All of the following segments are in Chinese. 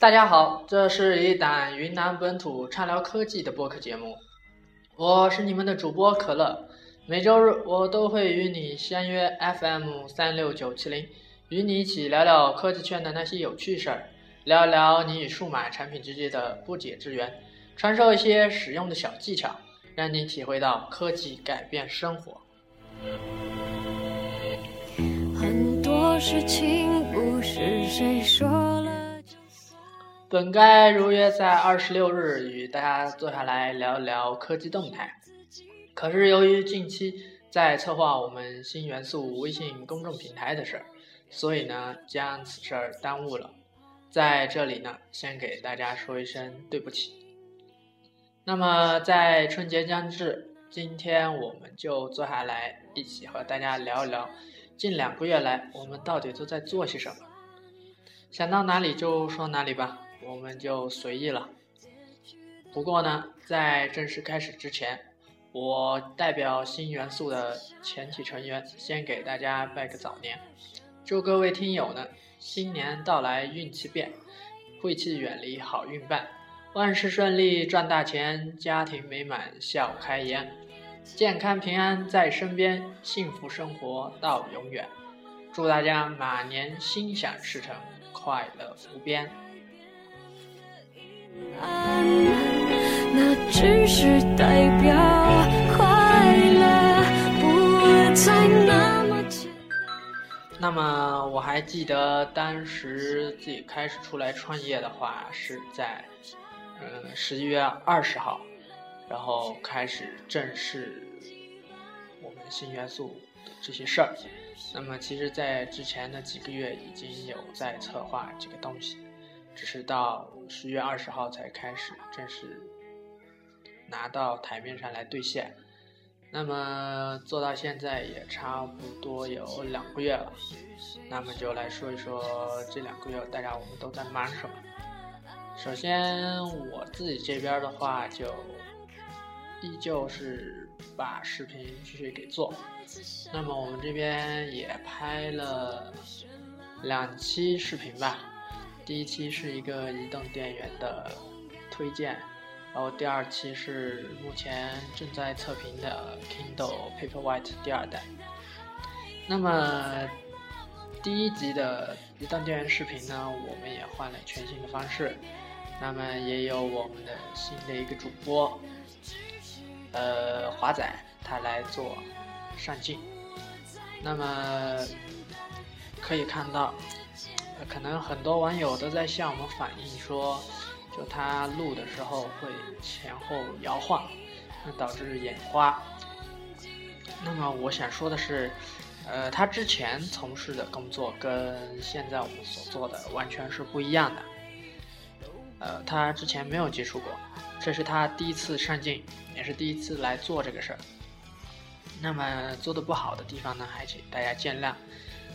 大家好，这是一档云南本土畅聊科技的播客节目，我是你们的主播可乐。每周日我都会与你相约 FM 三六九七零，与你一起聊聊科技圈的那些有趣事儿，聊聊你与数码产品之间的不解之缘，传授一些实用的小技巧，让你体会到科技改变生活。很多事情不是谁说了。本该如约在二十六日与大家坐下来聊一聊科技动态，可是由于近期在策划我们新元素微信公众平台的事儿，所以呢将此事儿耽误了。在这里呢，先给大家说一声对不起。那么在春节将至，今天我们就坐下来一起和大家聊一聊近两个月来我们到底都在做些什么。想到哪里就说哪里吧。我们就随意了。不过呢，在正式开始之前，我代表新元素的全体成员先给大家拜个早年，祝各位听友呢新年到来运气变，晦气远离好运伴，万事顺利赚大钱，家庭美满笑开颜，健康平安在身边，幸福生活到永远。祝大家马年心想事成，快乐无边。那只是代表快乐不再那么那么我还记得当时自己开始出来创业的话，是在嗯十一月二十号，然后开始正式我们新元素的这些事儿。那么其实，在之前的几个月已经有在策划这个东西。只是到十月二十号才开始正式拿到台面上来兑现，那么做到现在也差不多有两个月了，那么就来说一说这两个月大家我们都在忙什么。首先我自己这边的话就依旧是把视频继续给做，那么我们这边也拍了两期视频吧。第一期是一个移动电源的推荐，然后第二期是目前正在测评的 Kindle Paperwhite 第二代。那么第一集的移动电源视频呢，我们也换了全新的方式，那么也有我们的新的一个主播，呃，华仔他来做上镜。那么可以看到。可能很多网友都在向我们反映说，就他录的时候会前后摇晃，那导致眼花。那么我想说的是，呃，他之前从事的工作跟现在我们所做的完全是不一样的。呃，他之前没有接触过，这是他第一次上镜，也是第一次来做这个事儿。那么做的不好的地方呢，还请大家见谅。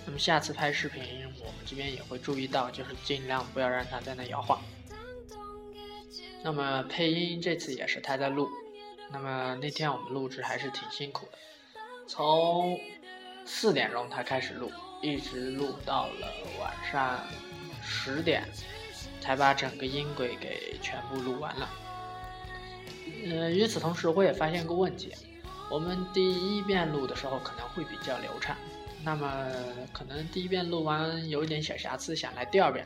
那么下次拍视频，我们这边也会注意到，就是尽量不要让它在那摇晃。那么配音这次也是他在录，那么那天我们录制还是挺辛苦的，从四点钟他开始录，一直录到了晚上十点，才把整个音轨给全部录完了。嗯，与此同时我也发现个问题，我们第一遍录的时候可能会比较流畅。那么可能第一遍录完有一点小瑕疵，想来第二遍。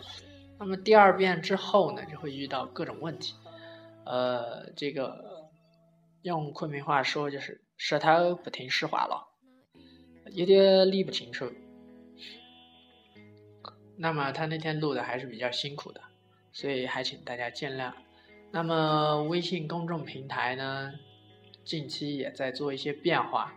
那么第二遍之后呢，就会遇到各种问题。呃，这个用昆明话说就是舌头不听使唤了，有点理不清楚。那么他那天录的还是比较辛苦的，所以还请大家见谅。那么微信公众平台呢，近期也在做一些变化。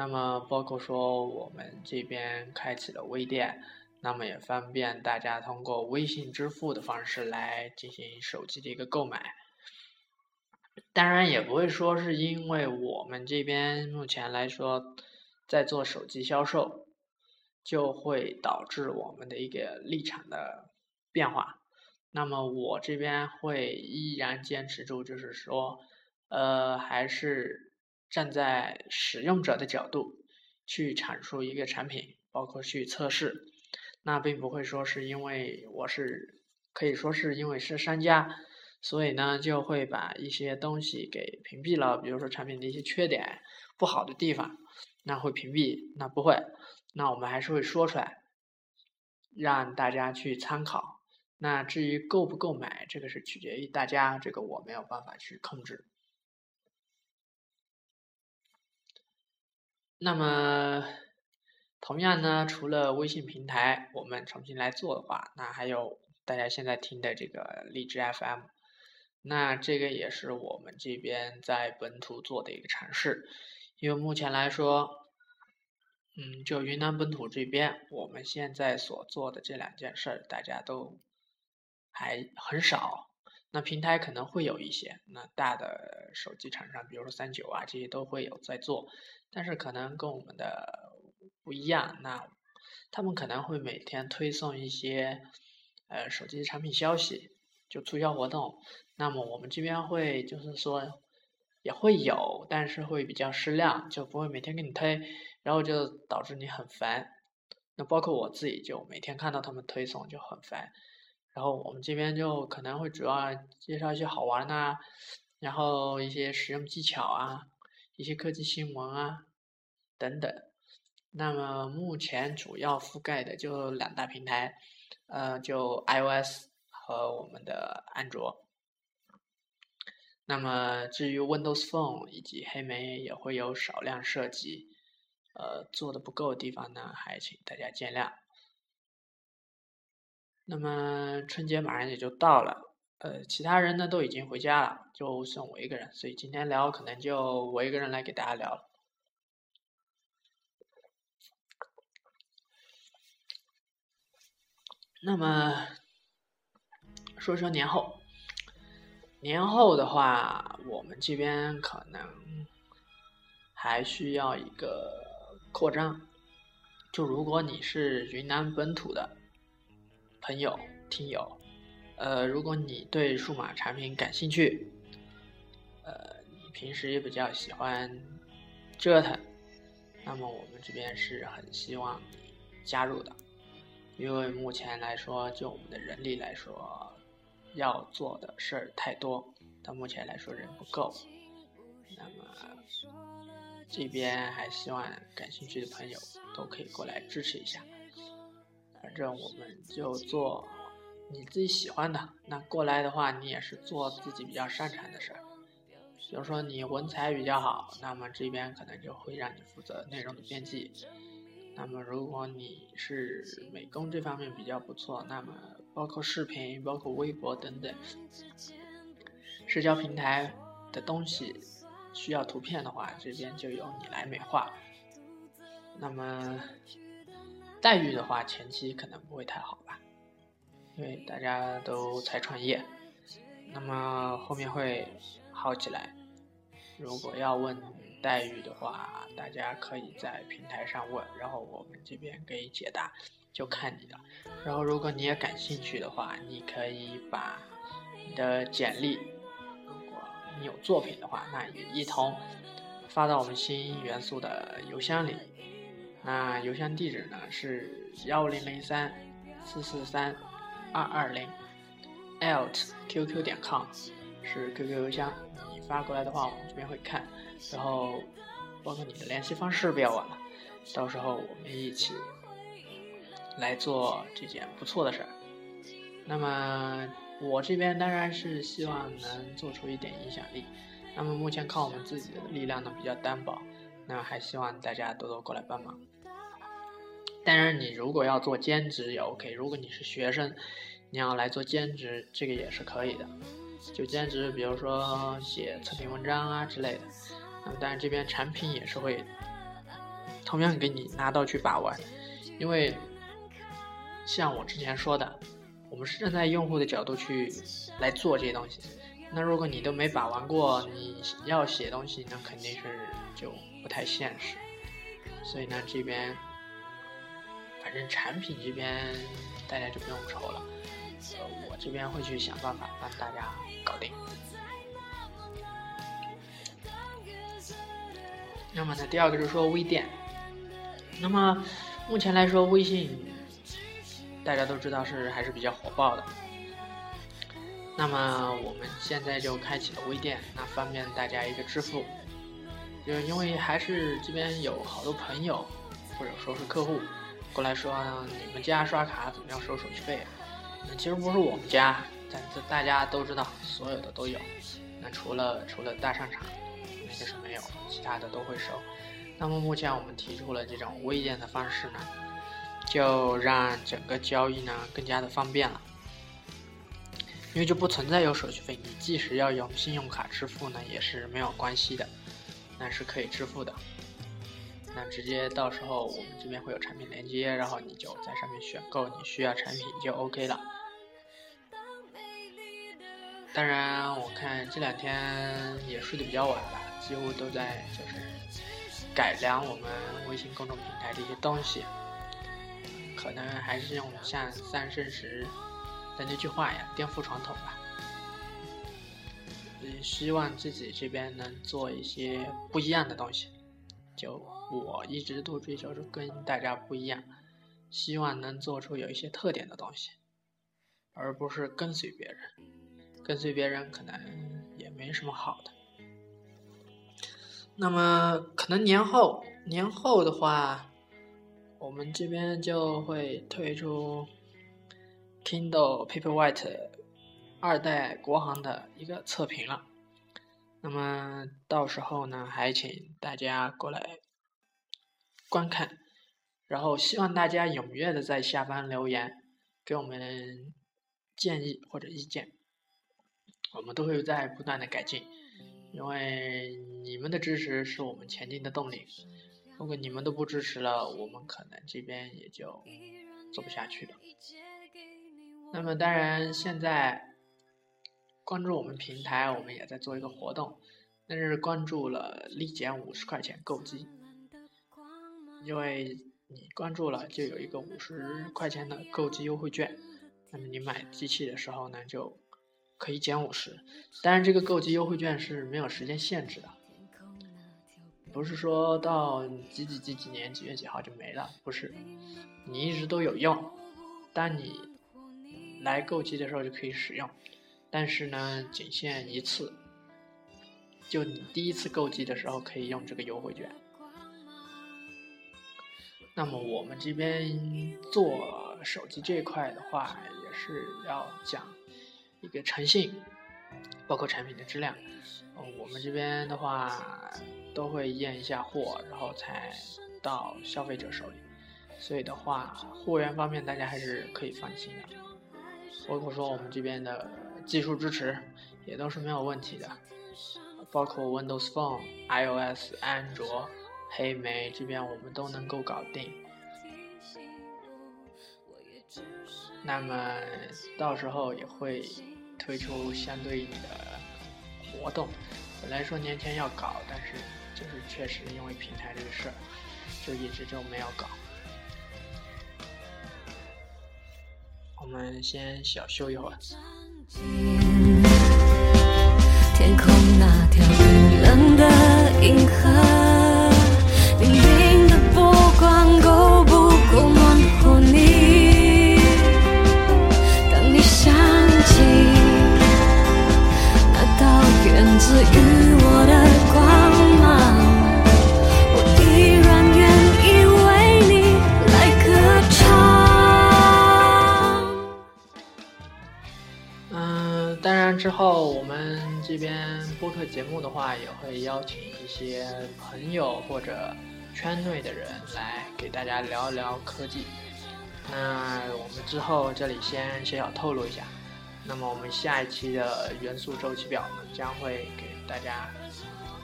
那么包括说我们这边开启了微店，那么也方便大家通过微信支付的方式来进行手机的一个购买。当然也不会说是因为我们这边目前来说在做手机销售，就会导致我们的一个立场的变化。那么我这边会依然坚持住，就是说，呃，还是。站在使用者的角度去阐述一个产品，包括去测试，那并不会说是因为我是可以说是因为是商家，所以呢就会把一些东西给屏蔽了，比如说产品的一些缺点、不好的地方，那会屏蔽，那不会，那我们还是会说出来，让大家去参考。那至于购不购买，这个是取决于大家，这个我没有办法去控制。那么，同样呢，除了微信平台我们重新来做的话，那还有大家现在听的这个荔枝 FM，那这个也是我们这边在本土做的一个尝试。因为目前来说，嗯，就云南本土这边，我们现在所做的这两件事，大家都还很少。那平台可能会有一些，那大的手机厂商，比如说三九啊，这些都会有在做，但是可能跟我们的不一样。那他们可能会每天推送一些呃手机产品消息，就促销活动。那么我们这边会就是说也会有，但是会比较适量，就不会每天给你推，然后就导致你很烦。那包括我自己，就每天看到他们推送就很烦。然后我们这边就可能会主要介绍一些好玩的，然后一些使用技巧啊，一些科技新闻啊等等。那么目前主要覆盖的就两大平台，呃，就 iOS 和我们的安卓。那么至于 Windows Phone 以及黑莓也会有少量涉及，呃，做的不够的地方呢，还请大家见谅。那么春节马上也就到了，呃，其他人呢都已经回家了，就剩我一个人，所以今天聊可能就我一个人来给大家聊了。那么说说年后，年后的话，我们这边可能还需要一个扩张，就如果你是云南本土的。朋友、听友，呃，如果你对数码产品感兴趣，呃，你平时也比较喜欢折腾，那么我们这边是很希望你加入的，因为目前来说，就我们的人力来说，要做的事儿太多，到目前来说人不够，那么这边还希望感兴趣的朋友都可以过来支持一下。反正我们就做你自己喜欢的。那过来的话，你也是做自己比较擅长的事儿。比如说你文采比较好，那么这边可能就会让你负责内容的编辑。那么如果你是美工这方面比较不错，那么包括视频、包括微博等等社交平台的东西需要图片的话，这边就由你来美化。那么。待遇的话，前期可能不会太好吧，因为大家都才创业，那么后面会好起来。如果要问待遇的话，大家可以在平台上问，然后我们这边给解答，就看你的。然后如果你也感兴趣的话，你可以把你的简历，如果你有作品的话，那也一同发到我们新元素的邮箱里。那邮箱地址呢是幺零零三四四三二二零，alt qq 点 com 是 QQ 邮箱。你发过来的话，我们这边会看，然后包括你的联系方式不要忘了，到时候我们一起来做这件不错的事儿。那么我这边当然是希望能做出一点影响力。那么目前靠我们自己的力量呢比较单薄。那还希望大家多多过来帮忙。当然，你如果要做兼职也 OK。如果你是学生，你要来做兼职，这个也是可以的。就兼职，比如说写测评文章啊之类的。那么，当然这边产品也是会同样给你拿到去把玩。因为像我之前说的，我们是站在用户的角度去来做这些东西。那如果你都没把玩过，你要写东西，那肯定是就不太现实。所以呢，这边反正产品这边大家就不用愁了，呃，我这边会去想办法帮大家搞定。那么呢，第二个就是说微店。那么目前来说，微信大家都知道是还是比较火爆的。那么我们现在就开启了微店，那方便大家一个支付。就因为还是这边有好多朋友，或者说是客户来说，你们家刷卡怎么样收手续费？那其实不是我们家，但是大家都知道，所有的都有。那除了除了大商场那就是没有，其他的都会收。那么目前我们提出了这种微店的方式呢，就让整个交易呢更加的方便了，因为就不存在有手续费。你即使要用信用卡支付呢，也是没有关系的。那是可以支付的，那直接到时候我们这边会有产品链接，然后你就在上面选购你需要产品就 OK 了。当然，我看这两天也睡得比较晚吧，几乎都在就是改良我们微信公众平台的一些东西，可能还是用像三生石的那句话呀，颠覆传统吧。希望自己这边能做一些不一样的东西，就我一直都追求着跟大家不一样，希望能做出有一些特点的东西，而不是跟随别人，跟随别人可能也没什么好的。那么可能年后年后的话，我们这边就会推出 Kindle Paperwhite。二代国行的一个测评了，那么到时候呢，还请大家过来观看，然后希望大家踊跃的在下方留言，给我们建议或者意见，我们都会在不断的改进，因为你们的支持是我们前进的动力，如果你们都不支持了，我们可能这边也就做不下去了。那么当然现在。关注我们平台，我们也在做一个活动，那是关注了立减五十块钱购机，因为你关注了就有一个五十块钱的购机优惠券，那么你买机器的时候呢就可以减五十，但是这个购机优惠券是没有时间限制的，不是说到几几几几年几月几号就没了，不是，你一直都有用，当你来购机的时候就可以使用。但是呢，仅限一次，就你第一次购机的时候可以用这个优惠券。那么我们这边做手机这一块的话，也是要讲一个诚信，包括产品的质量。我们这边的话都会验一下货，然后才到消费者手里。所以的话，货源方面大家还是可以放心的。包括说我们这边的。技术支持也都是没有问题的，包括 Windows Phone、iOS、安卓、黑莓这边我们都能够搞定。那么到时候也会推出相对应的活动。本来说年前要搞，但是就是确实因为平台这个事儿，就一直就没有搞。我们先小休一会儿。天空那条冰冷的银河，粼粼的波光够不够暖和你？当你想起那道源自于我的后，我们这边播客节目的话，也会邀请一些朋友或者圈内的人来给大家聊一聊科技。那我们之后这里先小小透露一下，那么我们下一期的元素周期表呢，将会给大家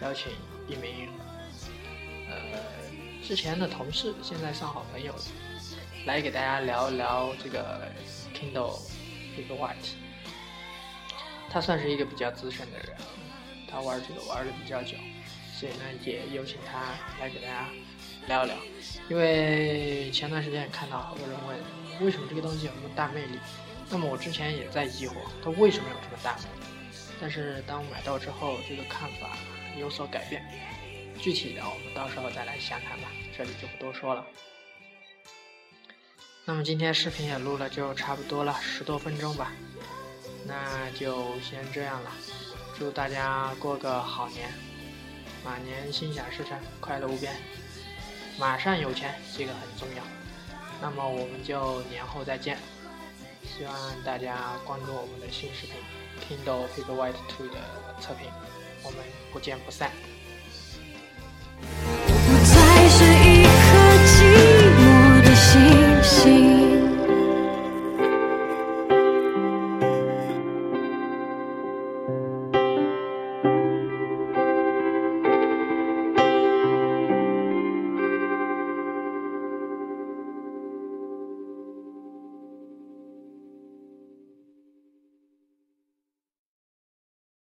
邀请一名呃之前的同事，现在算好朋友，来给大家聊一聊这个 Kindle 这个话题。他算是一个比较资深的人，他玩这个玩的比较久，所以呢也有请他来给大家聊一聊。因为前段时间也看到好多人问，为什么这个东西有那么大魅力？那么我之前也在疑惑，它为什么有这么大魅力？但是当我买到之后，这个看法有所改变。具体的我们到时候再来详谈吧，这里就不多说了。那么今天视频也录了，就差不多了，十多分钟吧。那就先这样了，祝大家过个好年，马年心想事成，快乐无边，马上有钱，这个很重要。那么我们就年后再见，希望大家关注我们的新视频 Kindle Paperwhite Two 的测评，我们不见不散。